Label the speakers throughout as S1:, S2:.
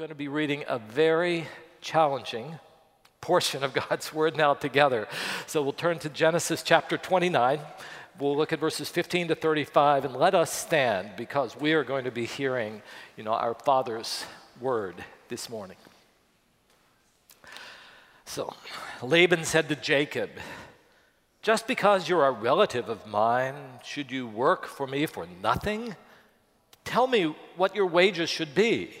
S1: going to be reading a very challenging portion of God's Word now together. So we'll turn to Genesis chapter 29. We'll look at verses 15 to 35 and let us stand because we are going to be hearing, you know, our Father's Word this morning. So Laban said to Jacob, Just because you're a relative of mine, should you work for me for nothing? Tell me what your wages should be.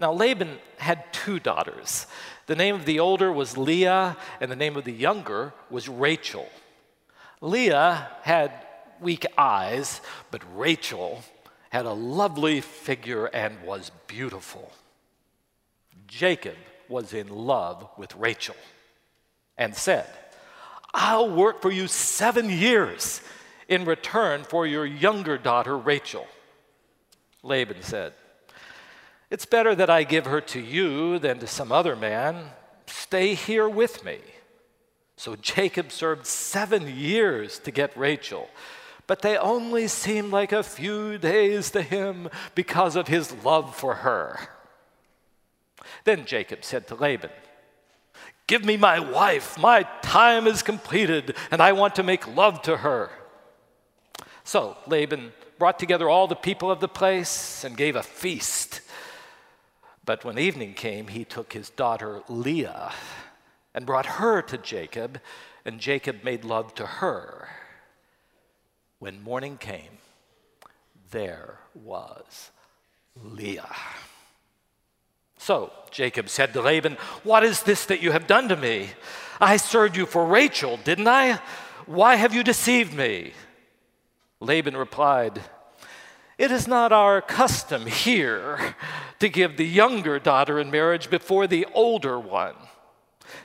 S1: Now, Laban had two daughters. The name of the older was Leah, and the name of the younger was Rachel. Leah had weak eyes, but Rachel had a lovely figure and was beautiful. Jacob was in love with Rachel and said, I'll work for you seven years in return for your younger daughter, Rachel. Laban said, it's better that I give her to you than to some other man. Stay here with me. So Jacob served seven years to get Rachel, but they only seemed like a few days to him because of his love for her. Then Jacob said to Laban, Give me my wife. My time is completed, and I want to make love to her. So Laban brought together all the people of the place and gave a feast. But when evening came, he took his daughter Leah and brought her to Jacob, and Jacob made love to her. When morning came, there was Leah. So Jacob said to Laban, What is this that you have done to me? I served you for Rachel, didn't I? Why have you deceived me? Laban replied, it is not our custom here to give the younger daughter in marriage before the older one.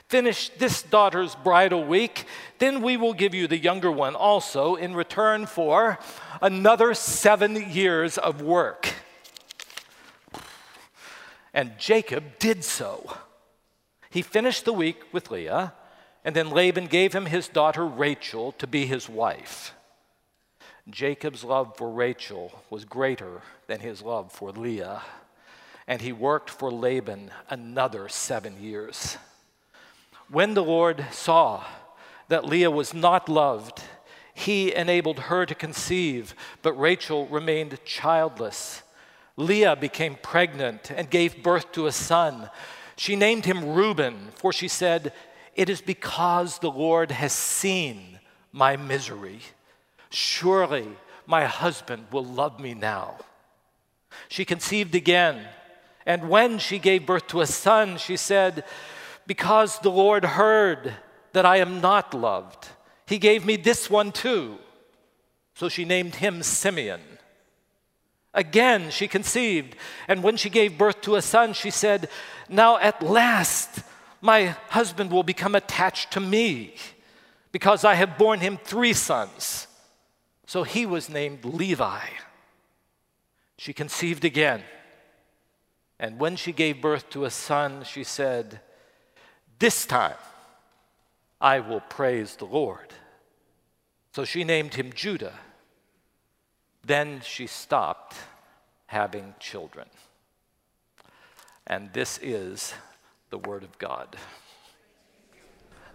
S1: Finish this daughter's bridal week, then we will give you the younger one also in return for another seven years of work. And Jacob did so. He finished the week with Leah, and then Laban gave him his daughter Rachel to be his wife. Jacob's love for Rachel was greater than his love for Leah, and he worked for Laban another seven years. When the Lord saw that Leah was not loved, he enabled her to conceive, but Rachel remained childless. Leah became pregnant and gave birth to a son. She named him Reuben, for she said, It is because the Lord has seen my misery. Surely my husband will love me now. She conceived again, and when she gave birth to a son, she said, Because the Lord heard that I am not loved, he gave me this one too. So she named him Simeon. Again, she conceived, and when she gave birth to a son, she said, Now at last my husband will become attached to me, because I have borne him three sons. So he was named Levi. She conceived again. And when she gave birth to a son, she said, This time I will praise the Lord. So she named him Judah. Then she stopped having children. And this is the Word of God.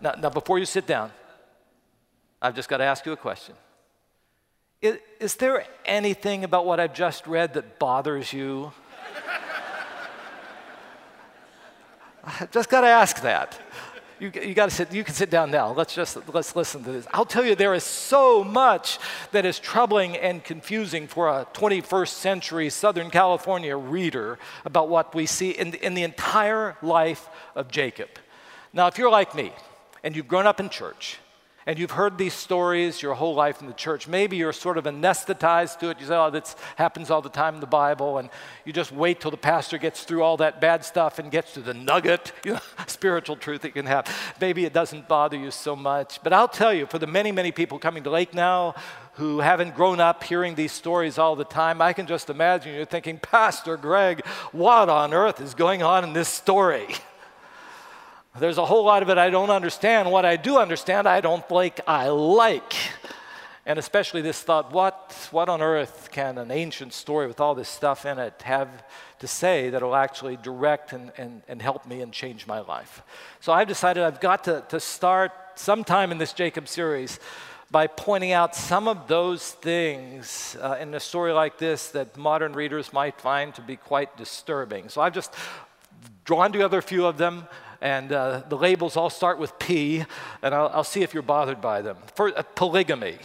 S1: Now, now before you sit down, I've just got to ask you a question. Is, is there anything about what I've just read that bothers you? I just got to ask that. You, you got to sit, you can sit down now. Let's just, let's listen to this. I'll tell you, there is so much that is troubling and confusing for a 21st century Southern California reader about what we see in the, in the entire life of Jacob. Now, if you're like me and you've grown up in church, and you've heard these stories your whole life in the church. Maybe you're sort of anesthetized to it. You say, oh, that happens all the time in the Bible, and you just wait till the pastor gets through all that bad stuff and gets to the nugget, you know, spiritual truth that you can have. Maybe it doesn't bother you so much. But I'll tell you, for the many, many people coming to Lake now who haven't grown up hearing these stories all the time, I can just imagine you're thinking, Pastor Greg, what on earth is going on in this story? There's a whole lot of it I don't understand. What I do understand, I don't like, I like. And especially this thought what, what on earth can an ancient story with all this stuff in it have to say that will actually direct and, and, and help me and change my life? So I've decided I've got to, to start sometime in this Jacob series by pointing out some of those things uh, in a story like this that modern readers might find to be quite disturbing. So I've just drawn together a few of them and uh, the labels all start with P, and I'll, I'll see if you're bothered by them. Uh, polygamy.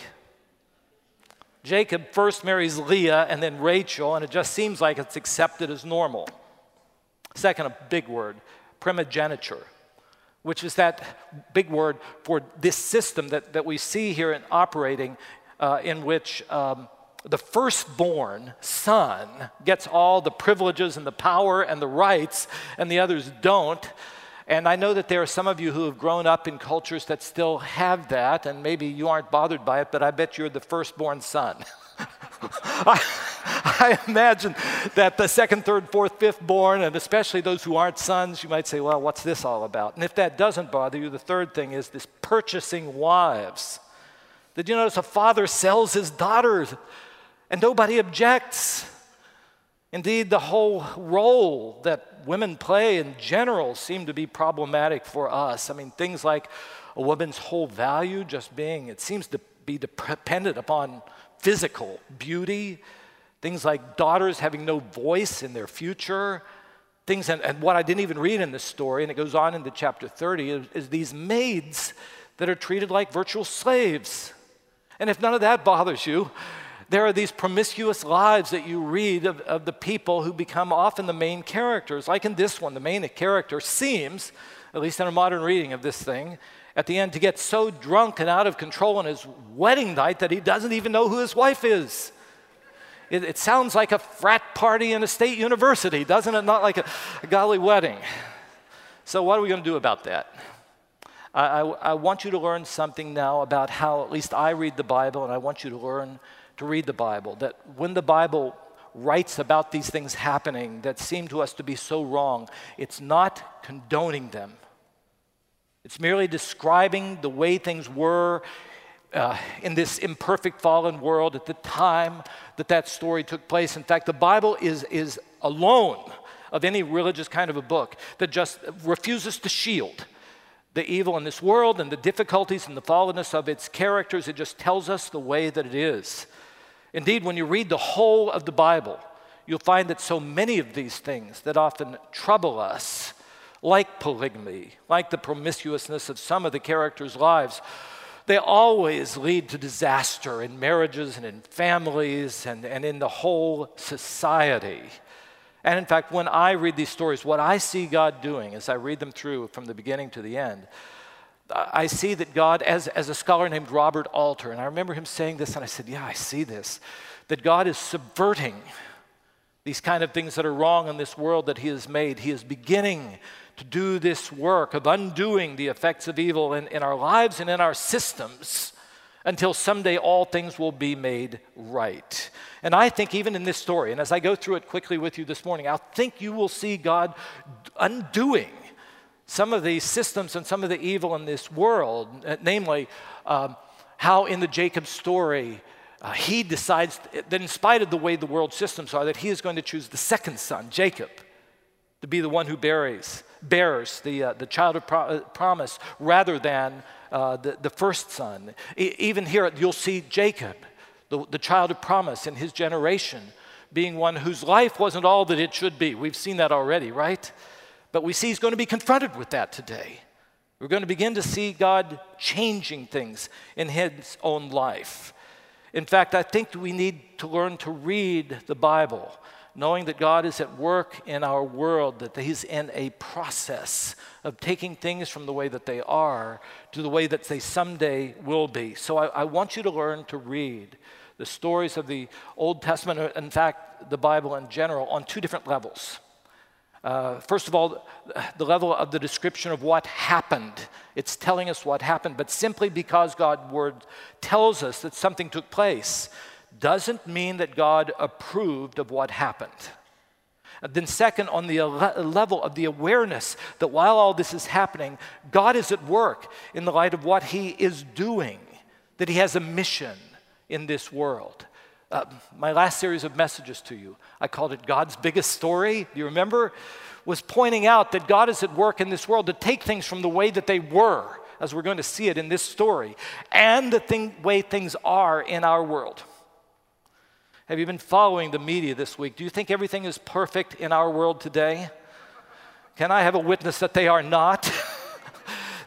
S1: Jacob first marries Leah and then Rachel, and it just seems like it's accepted as normal. Second, a big word, primogeniture, which is that big word for this system that, that we see here in operating, uh, in which um, the firstborn son gets all the privileges and the power and the rights, and the others don't. And I know that there are some of you who have grown up in cultures that still have that, and maybe you aren't bothered by it, but I bet you're the firstborn son. I, I, imagine that the second, third, fourth, fifth born, and especially those who aren't sons, you might say, well, what's this all about? And if that doesn't bother you, the third thing is this purchasing wives. Did you notice a father sells his daughters and nobody objects? Indeed, the whole role that women play in general seem to be problematic for us. I mean, things like a woman's whole value just being, it seems to be dependent upon physical beauty, things like daughters having no voice in their future, things, and, and what I didn't even read in this story, and it goes on into chapter 30, is, is these maids that are treated like virtual slaves. And if none of that bothers you, there are these promiscuous lives that you read of, of the people who become often the main characters. Like in this one, the main character seems, at least in a modern reading of this thing, at the end to get so drunk and out of control on his wedding night that he doesn't even know who his wife is. It, it sounds like a frat party in a state university, doesn't it? Not like a, a golly wedding. So, what are we going to do about that? I, I, I want you to learn something now about how at least I read the Bible, and I want you to learn to read the Bible, that when the Bible writes about these things happening that seem to us to be so wrong, it's not condoning them. It's merely describing the way things were uh, in this imperfect fallen world at the time that that story took place. In fact, the Bible is, is alone of any religious kind of a book that just refuses to shield the evil in this world and the difficulties and the fallenness of its characters. It just tells us the way that it is. Indeed, when you read the whole of the Bible, you'll find that so many of these things that often trouble us, like polygamy, like the promiscuousness of some of the characters' lives, they always lead to disaster in marriages and in families and, and in the whole society. And in fact, when I read these stories, what I see God doing as I read them through from the beginning to the end I see that God, as, as a scholar named Robert Alter, and I remember him saying this, and I said, Yeah, I see this, that God is subverting these kind of things that are wrong in this world that He has made. He is beginning to do this work of undoing the effects of evil in, in our lives and in our systems until someday all things will be made right. And I think, even in this story, and as I go through it quickly with you this morning, I think you will see God undoing some of these systems and some of the evil in this world, uh, namely um, how in the Jacob story, uh, he decides that in spite of the way the world systems are, that he is going to choose the second son, Jacob, to be the one who bears, bears the, uh, the child of pro- uh, promise rather than uh, the, the first son. E- even here, you'll see Jacob, the, the child of promise in his generation, being one whose life wasn't all that it should be. We've seen that already, right? But we see he's going to be confronted with that today. We're going to begin to see God changing things in his own life. In fact, I think we need to learn to read the Bible, knowing that God is at work in our world, that He's in a process of taking things from the way that they are to the way that they someday will be. So I, I want you to learn to read the stories of the Old Testament, in fact, the Bible in general, on two different levels. Uh, first of all, the level of the description of what happened. It's telling us what happened, but simply because God's word tells us that something took place doesn't mean that God approved of what happened. And then, second, on the level of the awareness that while all this is happening, God is at work in the light of what He is doing, that He has a mission, in this world. Uh, my last series of messages to you, I called it God's biggest story. Do you remember? Was pointing out that God is at work in this world to take things from the way that they were, as we're going to see it in this story, and the thing, way things are in our world. Have you been following the media this week? Do you think everything is perfect in our world today? Can I have a witness that they are not?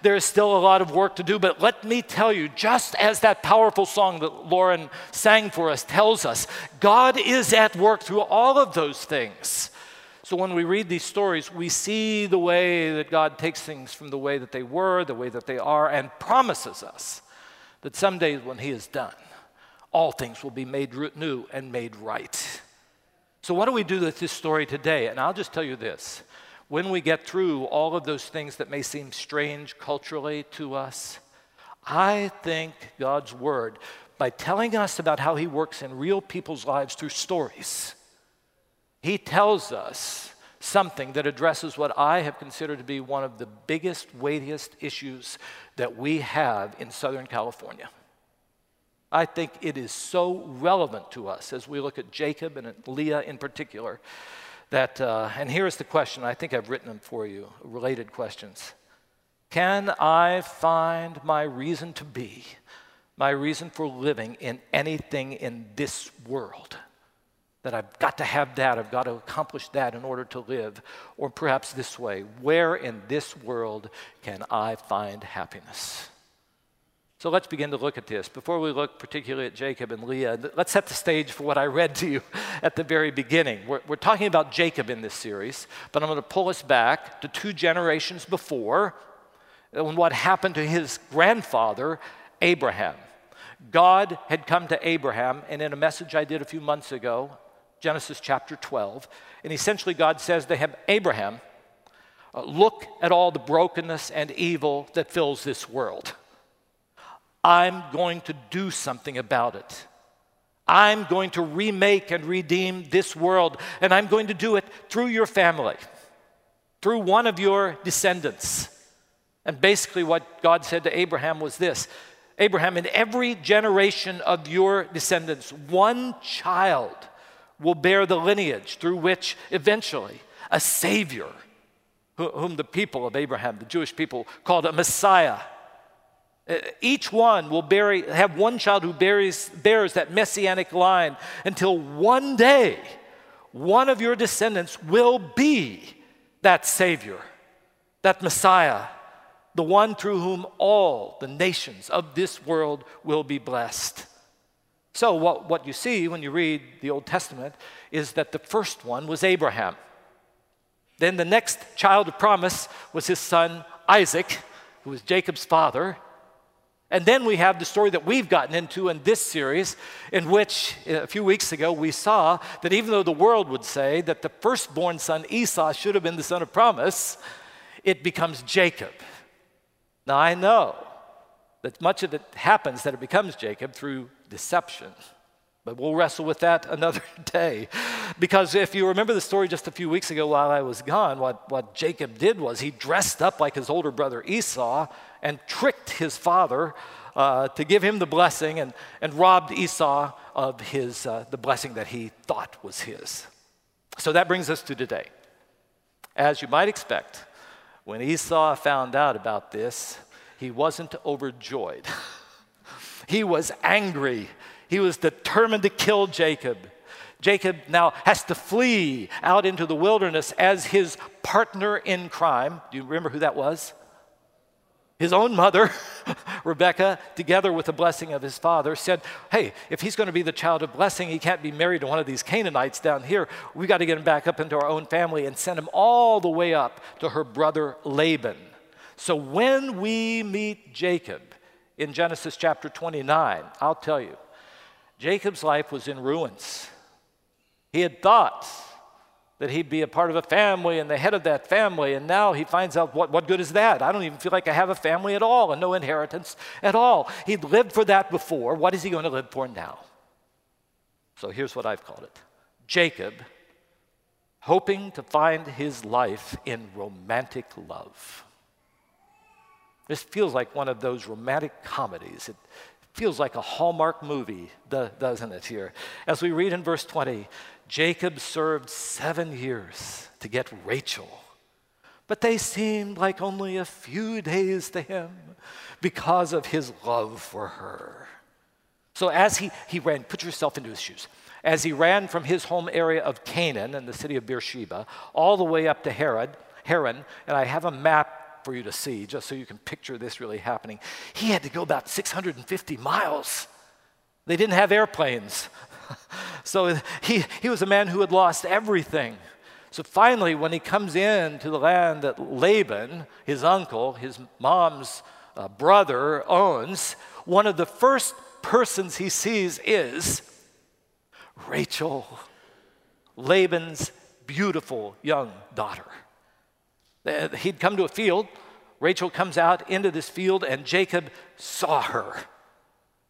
S1: there is still a lot of work to do, but let me tell you, just as that powerful song that Lauren sang for us tells us, God is at work through all of those things. So when we read these stories, we see the way that God takes things from the way that they were, the way that they are, and promises us that someday when He is done, all things will be made new and made right. So, what do we do with this story today? And I'll just tell you this when we get through all of those things that may seem strange culturally to us, I think God's Word, by telling us about how He works in real people's lives through stories, He tells us something that addresses what I have considered to be one of the biggest, weightiest issues that we have in Southern California. I think it is so relevant to us as we look at Jacob and at Leah in particular that, uh, and here's the question, I think I've written them for you, related questions. Can I find my reason to be, my reason for living in anything in this world? That I've got to have that, I've got to accomplish that in order to live. Or perhaps this way where in this world can I find happiness? So let's begin to look at this. Before we look particularly at Jacob and Leah, let's set the stage for what I read to you at the very beginning. We're, we're talking about Jacob in this series, but I'm going to pull us back to two generations before and what happened to his grandfather, Abraham. God had come to Abraham, and in a message I did a few months ago, Genesis chapter 12, and essentially God says to him, Abraham, uh, look at all the brokenness and evil that fills this world. I'm going to do something about it. I'm going to remake and redeem this world, and I'm going to do it through your family, through one of your descendants. And basically, what God said to Abraham was this Abraham, in every generation of your descendants, one child will bear the lineage through which eventually a Savior, whom the people of Abraham, the Jewish people, called a Messiah, Uh, each one will bury, have one child who bears, bears that messianic line until one day one of your descendants will be that Savior, that Messiah, the one through whom all the nations of this world will be blessed. So, what, what you see when you read the Old Testament is that the first one was Abraham. Then the next child of promise was his son Isaac, who was Jacob's father. And then we have the story that we've gotten into in this series, in which uh, a few weeks ago we saw that even though the world would say that the firstborn son Esau should have been the son of promise, it becomes Jacob. Now I know that much of it happens that it becomes Jacob through deception. But we'll wrestle with that another day. Because if you remember the story just a few weeks ago while I was gone, what, what Jacob did was he dressed up like his older brother Esau and tricked his father uh, to give him the blessing and, and robbed Esau of his, uh, the blessing that he thought was his. So that brings us to today. As you might expect, when Esau found out about this, he wasn't overjoyed. he was angry he was determined to kill Jacob. Jacob now has to flee out into the wilderness as his partner in crime. Do you remember who that was? His own mother, Rebecca, together with the blessing of his father, said, Hey, if he's going to be the child of blessing, he can't be married to one of these Canaanites down here. We've got to get him back up into our own family and send him all the way up to her brother Laban. So when we meet Jacob in Genesis chapter 29, I'll tell you, Jacob's life was in ruins. He had thought that he'd be a part of a family and the head of that family, and now he finds out what, what good is that? I don't even feel like I have a family at all and no inheritance at all. He'd lived for that before. What is he going to live for now? So here's what I've called it Jacob hoping to find his life in romantic love. This feels like one of those romantic comedies. It Feels like a Hallmark movie, doesn't it, here? As we read in verse 20, Jacob served seven years to get Rachel, but they seemed like only a few days to him because of his love for her. So as he, he ran, put yourself into his shoes. As he ran from his home area of Canaan and the city of Beersheba all the way up to Herod, Haran, and I have a map for you to see just so you can picture this really happening. He had to go about 650 miles. They didn't have airplanes. so he, he was a man who had lost everything. So finally, when he comes in to the land that Laban, his uncle, his mom's uh, brother, owns, one of the first persons he sees is Rachel, Laban's beautiful young daughter. He'd come to a field. Rachel comes out into this field, and Jacob saw her.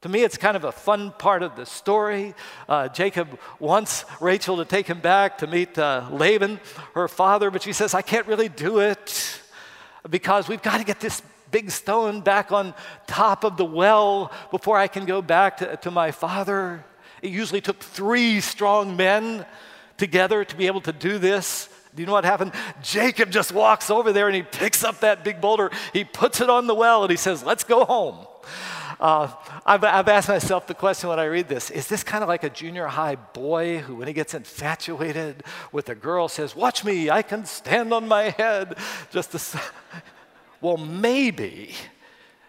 S1: To me, it's kind of a fun part of the story. Uh, Jacob wants Rachel to take him back to meet uh, Laban, her father, but she says, I can't really do it because we've got to get this big stone back on top of the well before I can go back to, to my father. It usually took three strong men together to be able to do this. Do you know what happened? Jacob just walks over there and he picks up that big boulder, he puts it on the well, and he says, Let's go home. Uh, I've, I've, asked myself the question when I read this is this kind of like a junior high boy who, when he gets infatuated with a girl, says, Watch me, I can stand on my head? Just to. Well, maybe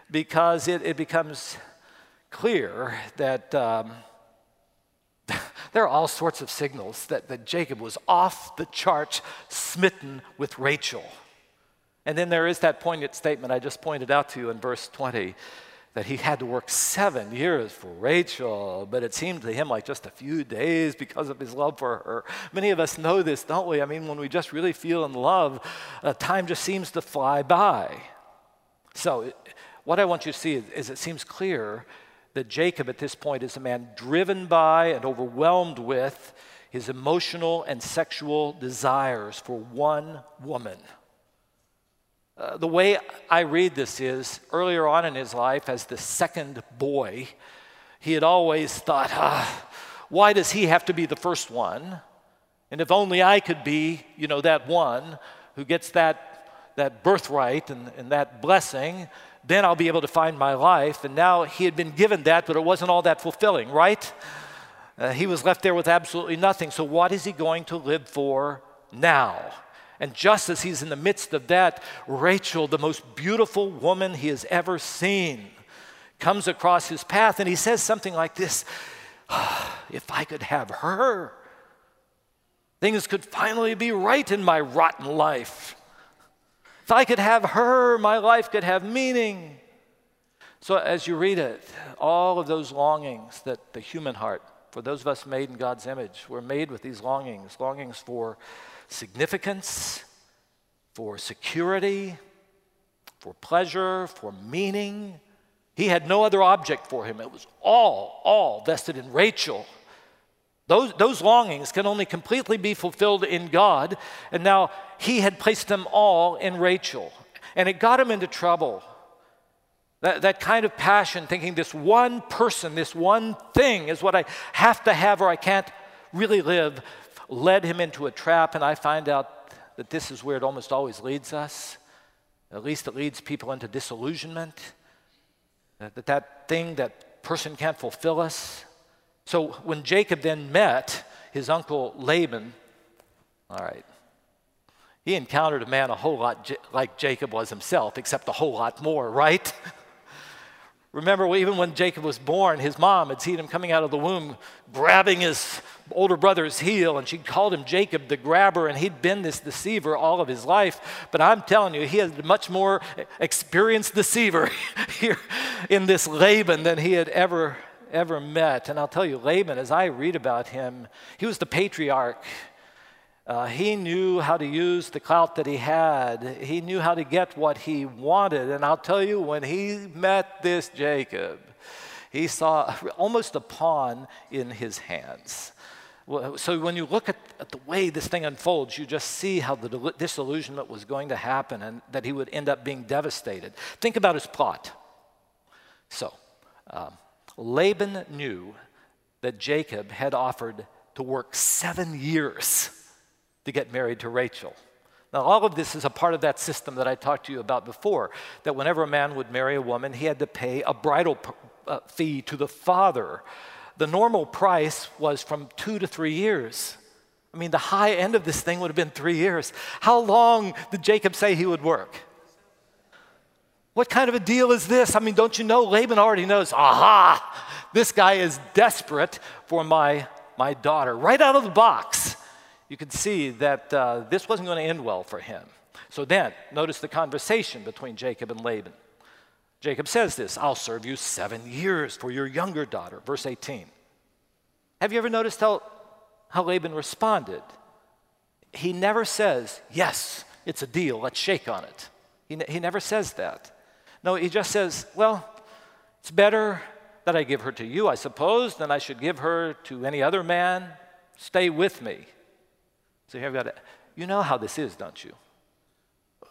S1: because it, it becomes clear that um, there are all sorts of signals that, that Jacob was off the charts, smitten with Rachel. And then there is that poignant statement I just pointed out to you in verse 20 that he had to work seven years for Rachel, but it seemed to him like just a few days because of his love for her. Many of us know this, don't we? I mean, when we just really feel in love, uh, time just seems to fly by. So, what I want you to see is, is it seems clear that Jacob at this point is a man driven by and overwhelmed with his emotional and sexual desires for one woman. Uh, the way I read this is earlier on in his life, as the second boy, he had always thought, ah, why does he have to be the first one? And if only I could be, you know, that one who gets that, that birthright and, and that blessing, then I'll be able to find my life. And now he had been given that, but it wasn't all that fulfilling, right? Uh, he was left there with absolutely nothing. So, what is he going to live for now? And just as he's in the midst of that, Rachel, the most beautiful woman he has ever seen, comes across his path and he says something like this If I could have her, things could finally be right in my rotten life. If I could have her, my life could have meaning. So, as you read it, all of those longings that the human heart, for those of us made in God's image, we're made with these longings longings for significance, for security, for pleasure, for meaning. He had no other object for him. It was all, all vested in Rachel. Those, those longings can only completely be fulfilled in God. And now he had placed them all in Rachel. And it got him into trouble. That, that kind of passion, thinking this one person, this one thing is what I have to have or I can't really live, led him into a trap, and I find out that this is where it almost always leads us. At least it leads people into disillusionment, that that thing, that person can't fulfill us. So when Jacob then met his uncle Laban, all right, he encountered a man a whole lot like Jacob was himself, except a whole lot more, right? Remember, even when Jacob was born, his mom had seen him coming out of the womb, grabbing his older brother's heel, and she called him Jacob the grabber, and he'd been this deceiver all of his life. But I'm telling you, he had a much more experienced deceiver here in this Laban than he had ever, ever met. And I'll tell you, Laban, as I read about him, he was the patriarch uh, he knew how to use the clout that he had. He knew how to get what he wanted. And I'll tell you, when he met this Jacob, he saw almost a pawn in his hands. So when you look at, at, the way this thing unfolds, you just see how the disillusionment was going to happen and that he would end up being devastated. Think about his plot. So, um, Laban knew that Jacob had offered to work seven years to get married to Rachel. Now, all of this is a part of that system that I talked to you about before that whenever a man would marry a woman, he had to pay a bridal uh, fee to the father. The normal price was from two to three years. I mean, the high end of this thing would have been three years. How long did Jacob say he would work? What kind of a deal is this? I mean, don't you know? Laban already knows, aha, this guy is desperate for my, my daughter. Right out of the box, you could see that uh, this wasn't going to end well for him. So then, notice the conversation between Jacob and Laban. Jacob says this I'll serve you seven years for your younger daughter. Verse 18. Have you ever noticed how, how Laban responded? He never says, Yes, it's a deal, let's shake on it. He, he never says that. No, he just says, Well, it's better that I give her to you, I suppose, than I should give her to any other man. Stay with me. So here I've got it. You know how this is, don't you?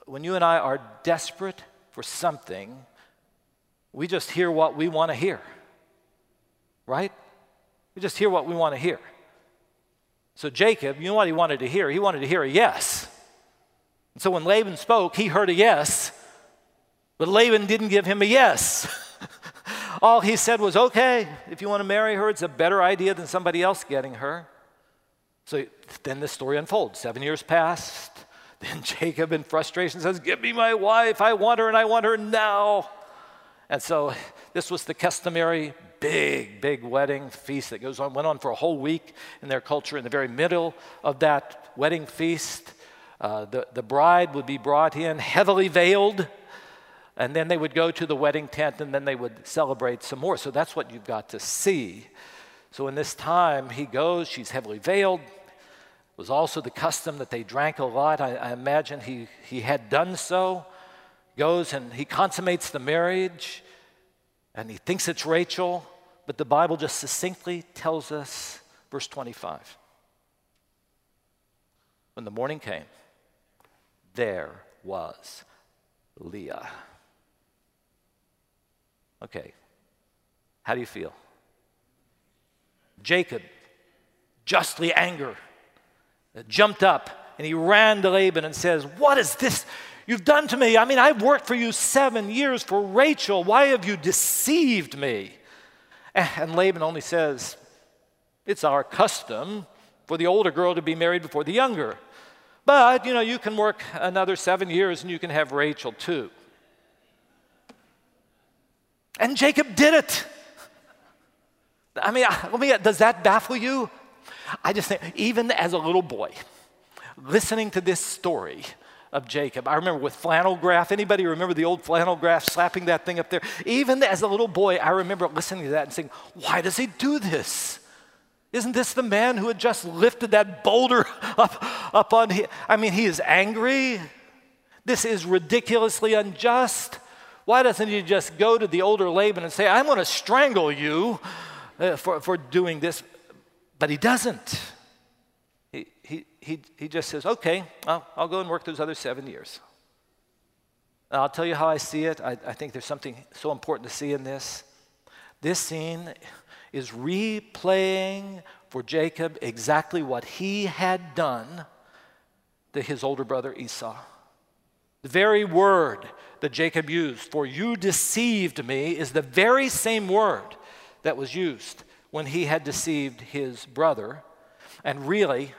S1: When you and I are desperate for something, we just hear what we want to hear. Right? We just hear what we want to hear. So Jacob, you know what he wanted to hear? He wanted to hear a yes. And so when Laban spoke, he heard a yes, but Laban didn't give him a yes. All he said was, okay, if you want to marry her, it's a better idea than somebody else getting her. So then the story unfolds. Seven years passed. Then Jacob, in frustration, says, Give me my wife. I want her and I want her now. And so this was the customary big, big wedding feast that goes on, went on for a whole week in their culture. In the very middle of that wedding feast, uh, the, the bride would be brought in heavily veiled, and then they would go to the wedding tent and then they would celebrate some more. So that's what you've got to see. So in this time, he goes, she's heavily veiled. Was also the custom that they drank a lot. I, I imagine he, he had done so. Goes and he consummates the marriage and he thinks it's Rachel, but the Bible just succinctly tells us, verse 25. When the morning came, there was Leah. Okay, how do you feel? Jacob, justly angry, jumped up and he ran to Laban and says, What is this you've done to me? I mean, I've worked for you seven years for Rachel. Why have you deceived me? And Laban only says, It's our custom for the older girl to be married before the younger. But, you know, you can work another seven years and you can have Rachel too. And Jacob did it. I mean, let me, does that baffle you? I just think, even as a little boy, listening to this story of Jacob, I remember with flannel graph. Anybody remember the old flannel graph slapping that thing up there? Even as a little boy, I remember listening to that and saying, why does he do this? Isn't this the man who had just lifted that boulder up, up on him? I mean, he is angry. This is ridiculously unjust. Why doesn't he just go to the older Laban and say, I'm going to strangle you uh, for, for doing this? But he doesn't. He, he, he, he just says, okay, I'll, I'll go and work those other seven years. And I'll tell you how I see it. I, I think there's something so important to see in this. This scene is replaying for Jacob exactly what he had done to his older brother Esau. The very word that Jacob used for you deceived me is the very same word that was used when he had deceived his brother. And really,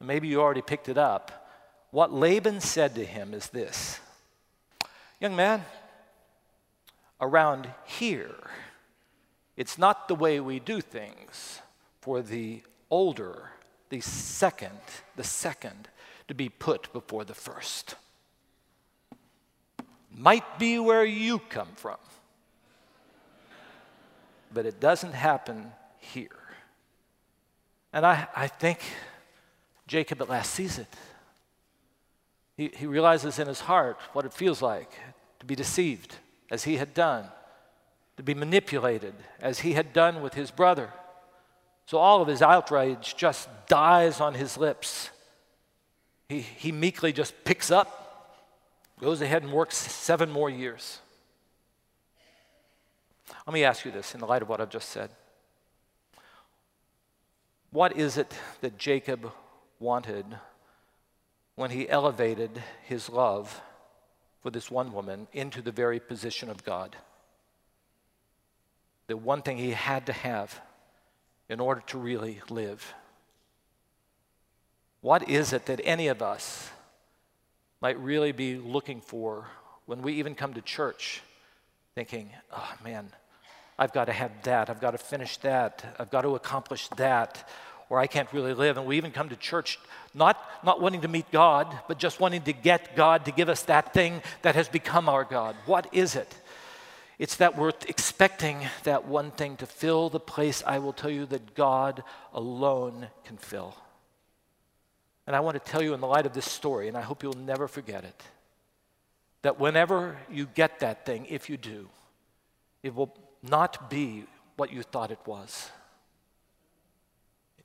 S1: maybe you already picked it up, what Laban said to him is this Young man, around here, it's not the way we do things for the older, the second, the second to be put before the first. Might be where you come from, but it doesn't happen here. And I, I think Jacob at last sees it. He, he realizes in his heart what it feels like to be deceived, as he had done, to be manipulated, as he had done with his brother. So all of his outrage just dies on his lips. He, he meekly just picks up, goes ahead and works seven more years. Let me ask you this in the light of what I've just said. What is it that Jacob wanted when he elevated his love for this one woman into the very position of God? The one thing he had to have in order to really live. What is it that any of us might really be looking for when we even come to church thinking, oh man, I've got to have that, I've got to finish that, I've got to accomplish that, or I can't really live. And we even come to church not, not wanting to meet God, but just wanting to get God to give us that thing that has become our God. What is it? It's that we're expecting that one thing to fill the place I will tell you that God alone can fill. And I want to tell you, in the light of this story, and I hope you'll never forget it, that whenever you get that thing, if you do, it will not be what you thought it was.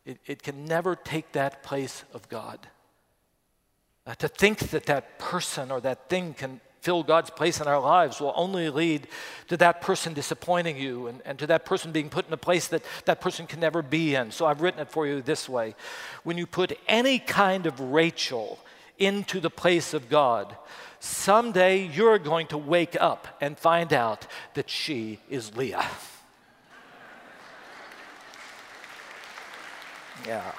S1: It, it can never take that place of God. Uh, to think that that person or that thing can fill God's place in our lives will only lead to that person disappointing you and, and to that person being put in a place that that person can never be in. So I've written it for you this way When you put any kind of Rachel into the place of God, someday you're going to wake up and find out that she is Leah. yeah.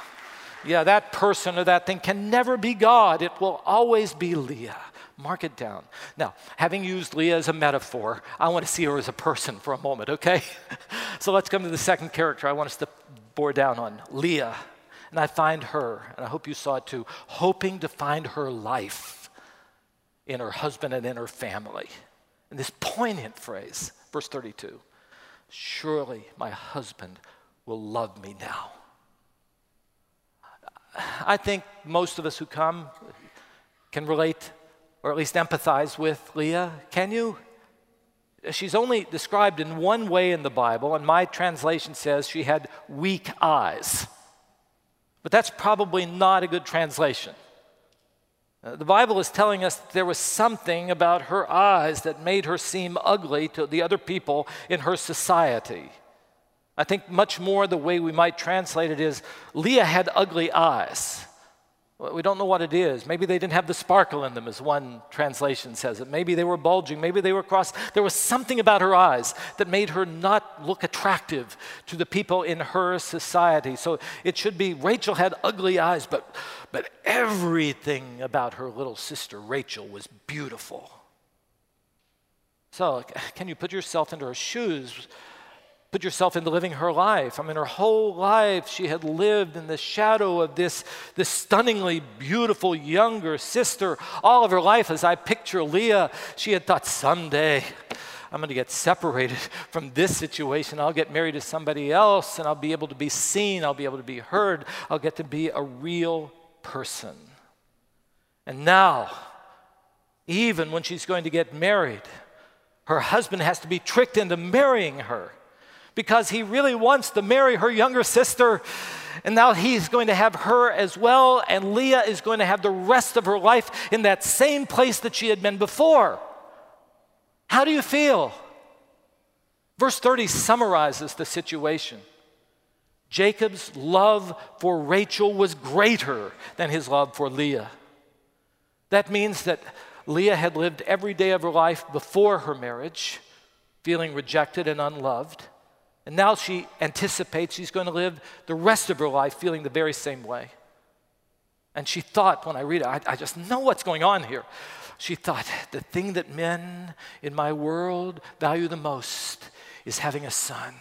S1: Yeah, that person or that thing can never be God. It will always be Leah. Mark it down. Now, having used Leah as a metaphor, I want to see her as a person for a moment, okay? so let's come to the second character I want us to bore down on Leah. And I find her, and I hope you saw it too, hoping to find her life in her husband and in her family. And this poignant phrase, verse 32 Surely my husband will love me now. I think most of us who come can relate or at least empathize with Leah. Can you? She's only described in one way in the Bible, and my translation says she had weak eyes. But that's probably not a good translation. Uh, the Bible is telling us there was something about her eyes that made her seem ugly to the other people in her society. I think much more the way we might translate it is Leah had ugly eyes. We don't know what it is. Maybe they didn't have the sparkle in them, as one translation says it. Maybe they were bulging. Maybe they were crossed. There was something about her eyes that made her not look attractive to the people in her society. So it should be Rachel had ugly eyes, but, but everything about her little sister Rachel was beautiful. So, can you put yourself into her shoes? Put yourself into living her life. I mean, her whole life she had lived in the shadow of this, this stunningly beautiful younger sister. All of her life, as I picture Leah, she had thought, someday I'm going to get separated from this situation. I'll get married to somebody else and I'll be able to be seen. I'll be able to be heard. I'll get to be a real person. And now, even when she's going to get married, her husband has to be tricked into marrying her because he really wants to marry her younger sister. And now he's going to have her as well, and Leah is going to have the rest of her life in that same place that she had been before. How do you feel? Verse 30 summarizes the situation. Jacob's love for Rachel was greater than his love for Leah. That means that Leah had lived every day of her life before her marriage, feeling rejected and unloved. And now she anticipates she's going to live the rest of her life feeling the very same way. And she thought, when I read it, I, I just know what's going on here. She thought, the thing that men in my world value the most is having a son.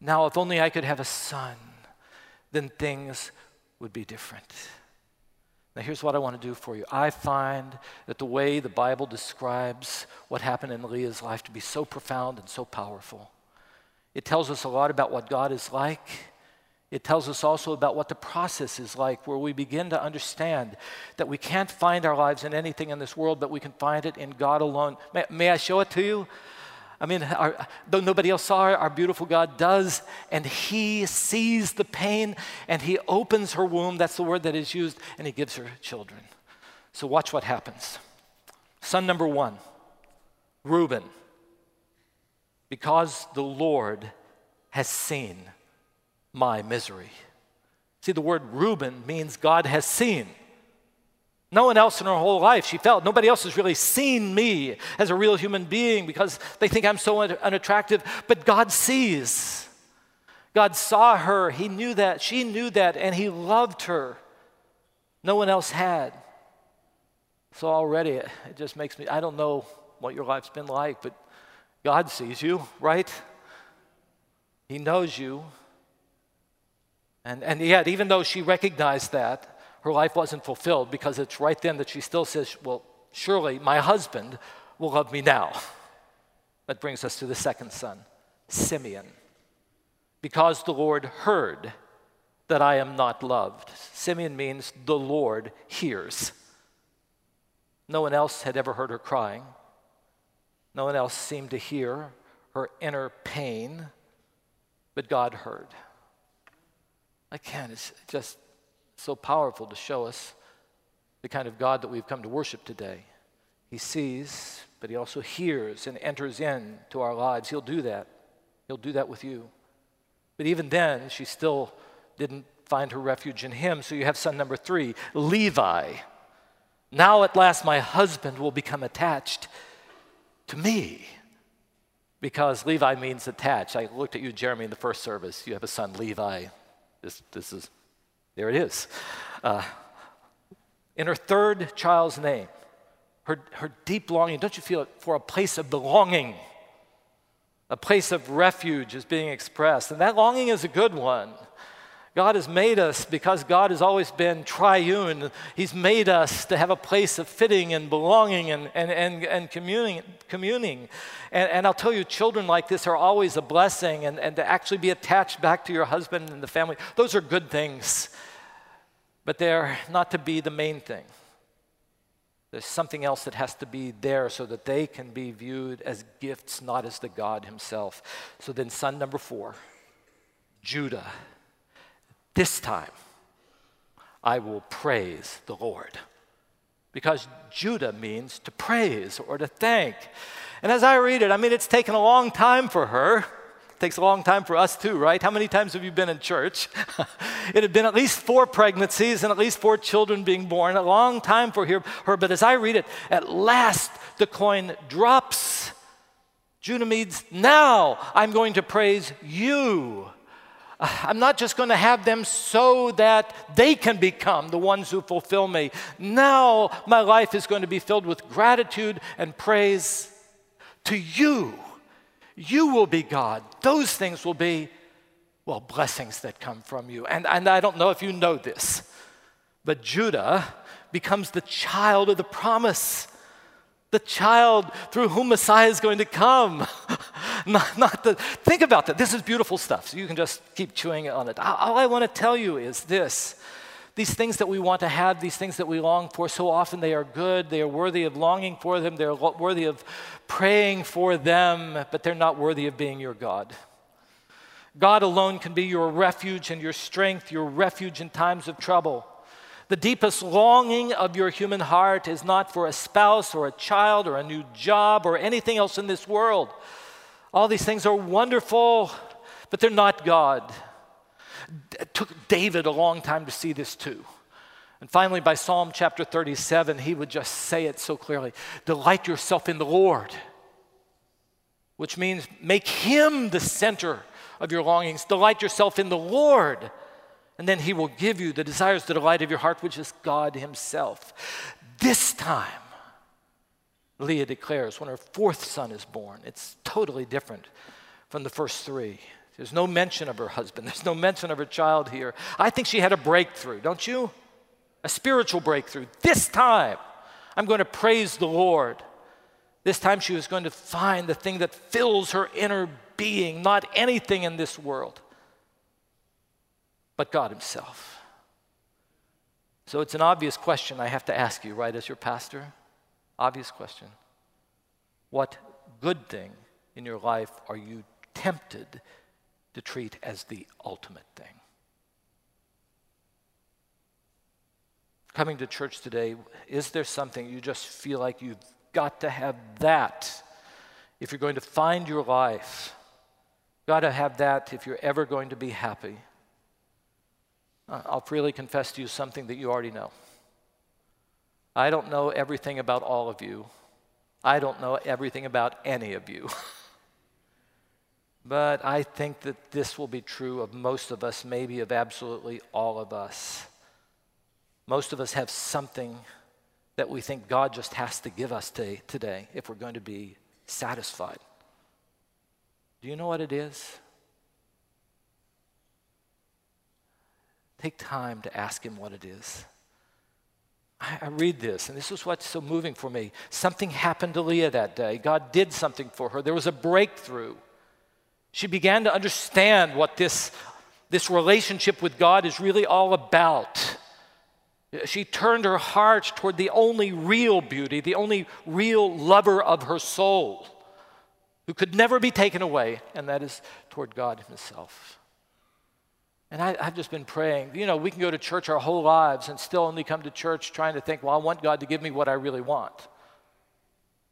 S1: Now, if only I could have a son, then things would be different. Now, here's what I want to do for you. I find that the way the Bible describes what happened in Leah's life to be so profound and so powerful. It tells us a lot about what God is like. It tells us also about what the process is like, where we begin to understand that we can't find our lives in anything in this world, but we can find it in God alone. May, may I show it to you? I mean, our, though nobody else saw it, our beautiful God does, and He sees the pain and He opens her womb. That's the word that is used, and He gives her children. So, watch what happens. Son number one, Reuben. Because the Lord has seen my misery. See, the word Reuben means God has seen. No one else in her whole life, she felt, nobody else has really seen me as a real human being because they think I'm so unattractive. But God sees. God saw her. He knew that. She knew that. And He loved her. No one else had. So already it just makes me, I don't know what your life's been like, but God sees you, right? He knows you. And, and yet, even though she recognized that, her life wasn't fulfilled because it's right then that she still says, Well, surely my husband will love me now. That brings us to the second son, Simeon. Because the Lord heard that I am not loved. Simeon means the Lord hears. No one else had ever heard her crying. No one else seemed to hear her inner pain, but God heard. Can't, it's just so powerful to show us the kind of God that we've come to worship today. He sees, but he also hears and enters into our lives. He'll do that. He'll do that with you. But even then, she still didn't find her refuge in him. So you have son number three, Levi. Now at last my husband will become attached to me. Because Levi means attached. I looked at you, Jeremy, in the first service. You have a son, Levi. This, this is there it is. Uh, in her third child's name, her, her deep longing, don't you feel it, for a place of belonging? A place of refuge is being expressed. And that longing is a good one. God has made us because God has always been triune. He's made us to have a place of fitting and belonging and, and, and, and communing. communing. And, and I'll tell you, children like this are always a blessing, and, and to actually be attached back to your husband and the family, those are good things but they're not to be the main thing. There's something else that has to be there so that they can be viewed as gifts, not as the God Himself. So then, son number four, Judah. This time, I will praise the Lord. Because Judah means to praise or to thank. And as I read it, I mean, it's taken a long time for her. It takes a long time for us too, right? How many times have you been in church? it had been at least four pregnancies and at least four children being born. A long time for her. But as I read it, at last the coin drops. Judah means, now I'm going to praise you. I'm not just going to have them so that they can become the ones who fulfill me. Now my life is going to be filled with gratitude and praise to you. You will be God. Those things will be, well, blessings that come from you. And, and I don't know if you know this, but Judah becomes the child of the promise the child through whom Messiah is going to come. not, not the, think about that. This is beautiful stuff, so you can just keep chewing on it. All I want to tell you is this these things that we want to have, these things that we long for, so often they are good, they are worthy of longing for them, they're worthy of praying for them, but they're not worthy of being your God. God alone can be your refuge and your strength, your refuge in times of trouble. The deepest longing of your human heart is not for a spouse or a child or a new job or anything else in this world. All these things are wonderful, but they're not God. It took David a long time to see this too. And finally, by Psalm chapter 37, he would just say it so clearly Delight yourself in the Lord, which means make him the center of your longings. Delight yourself in the Lord, and then he will give you the desires, the delight of your heart, which is God himself. This time, Leah declares when her fourth son is born, it's totally different from the first three. There's no mention of her husband, there's no mention of her child here. I think she had a breakthrough, don't you? A spiritual breakthrough. This time, I'm going to praise the Lord. This time, she was going to find the thing that fills her inner being, not anything in this world, but God Himself. So it's an obvious question I have to ask you, right, as your pastor? Obvious question. What good thing in your life are you tempted to treat as the ultimate thing. Coming to church today, is there something you just feel like you've got to have that if you're going to find your life, got to have that if you're ever going to be happy. Uh, I'll freely confess to you something that you already know. I don't know everything about all of you. I don't know everything about any of you. but I think that this will be true of most of us, maybe of absolutely all of us. Most of us have something that we think God just has to give us today if we're going to be satisfied. Do you know what it is? Take time to ask Him what it is. I, I read this, and this is what's so moving for me. Something happened to Leah that day. God did something for her. There was a breakthrough. She began to understand what this, this relationship with God is really all about. She turned her heart toward the only real beauty, the only real lover of her soul, who could never be taken away, and that is toward God Himself. And I, have just been praying. You know, we can go to church our whole lives and still only come to church trying to think, well, I want God to give me what I really want.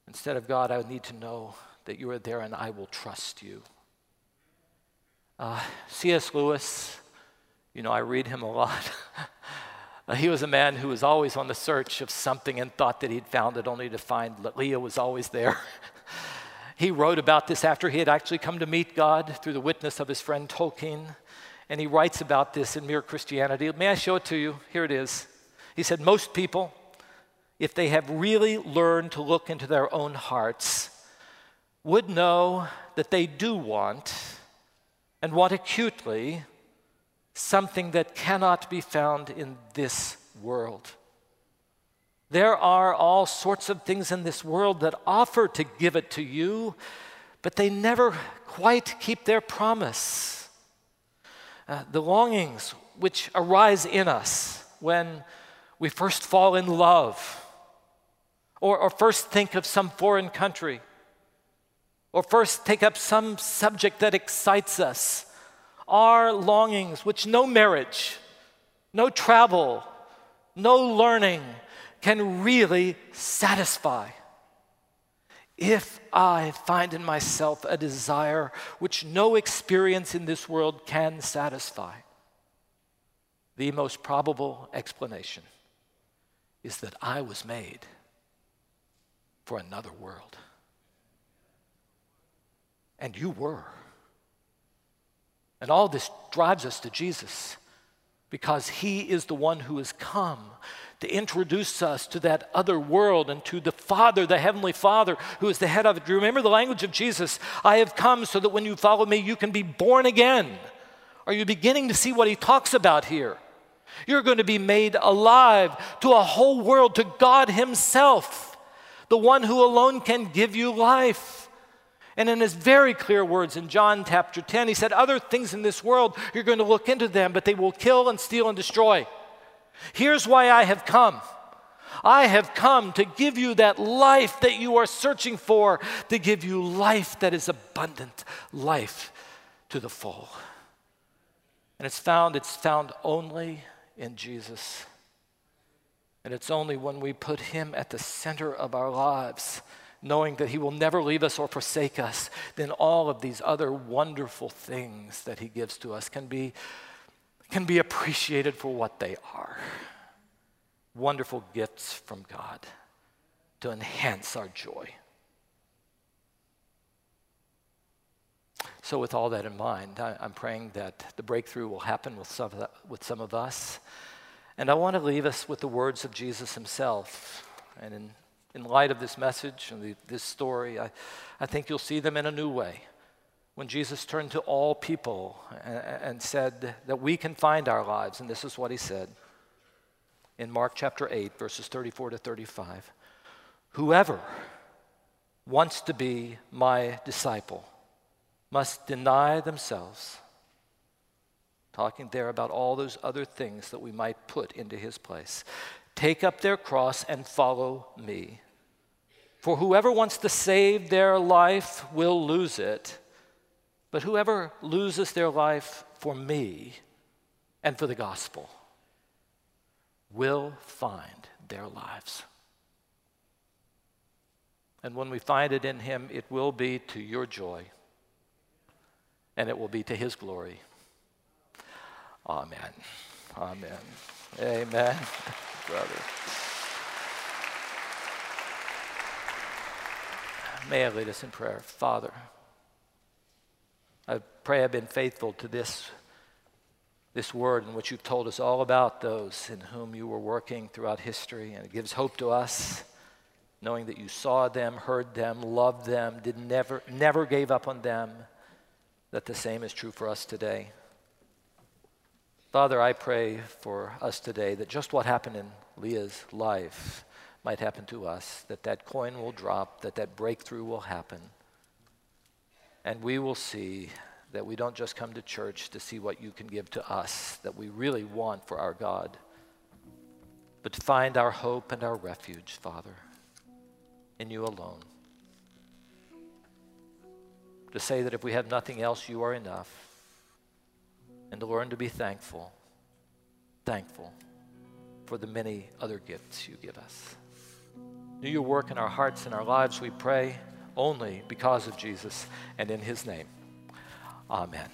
S1: Instead of God, I need to know that you are there and I will trust you. Uh, C.S. Lewis, you know, I read him a lot. uh, he was a man who was always on the search of something and thought that he'd found it only to find that Leah was always there. he wrote about this after he had actually come to meet God through the witness of his friend Tolkien. And he writes about this in Mere Christianity. May I show it to you? Here it is. He said, Most people, if they have really learned to look into their own hearts, would know that they do want, and want acutely, something that cannot be found in this world. There are all sorts of things in this world that offer to give it to you, but they never quite keep their promise. Uh, the longings which arise in us when we first fall in love, or, or first think of some foreign country, or first take up some subject that excites us, are longings which no marriage, no travel, no learning can really satisfy. If I find in myself a desire which no experience in this world can satisfy, the most probable explanation is that I was made for another world. And you were. And all this drives us to Jesus because he is the one who has come to introduce us to that other world and to the Father, the Heavenly Father, who is the head of it. Do you remember the language of Jesus? I have come so that when you follow me, you can be born again. Are you beginning to see what he talks about here? You're going to be made alive to a whole world, to God Himself, the one who alone can give you life. And in his very clear words in John chapter 10, he said, Other things in this world, you're going to look into them, but they will kill and steal and destroy. Here's why I have come. I have come to give you that life that you are searching for, to give you life that is abundant, life to the full. And it's found, it's found only in Jesus. And it's only when we put Him at the center of our lives, knowing that He will never leave us or forsake us, then all of these other wonderful things that He gives to us can be can be appreciated for what they are wonderful gifts from God to enhance our joy. So, with all that in mind, I, am praying that the breakthrough will happen with some, the, with some of us. And I want to leave us with the words of Jesus himself. And in, in light of this message and the, this story, I, I think you'll see them in a new way when Jesus turned to all people and, and, said that we can find our lives. And this is what he said in Mark chapter 8, verses 34 to 35 Whoever wants to be my disciple must deny themselves. Talking there about all those other things that we might put into his place. Take up their cross and follow me. For whoever wants to save their life will lose it but whoever loses their life for me and for the gospel will find their lives. And when we find it in Him, it will be to your joy and it will be to His glory. Amen. Amen. Amen, brother. May I lead us in prayer? Father, I pray I've been faithful to this, this word in which you've told us all about those in whom you were working throughout history, and it gives hope to us, knowing that you saw them, heard them, loved them, did never, never gave up on them, that the same is true for us today. Father, I pray for us today that just what happened in Leah's life might happen to us, that that coin will drop, that that breakthrough will happen. And we will see that we don't just come to church to see what you can give to us, that we really want for our God, but to find our hope and our refuge, Father, in you alone. To say that if we have nothing else, you are enough. And to learn to be thankful, thankful for the many other gifts you give us. Do your work in our hearts and our lives, we pray, only because of Jesus and in his name. Amen.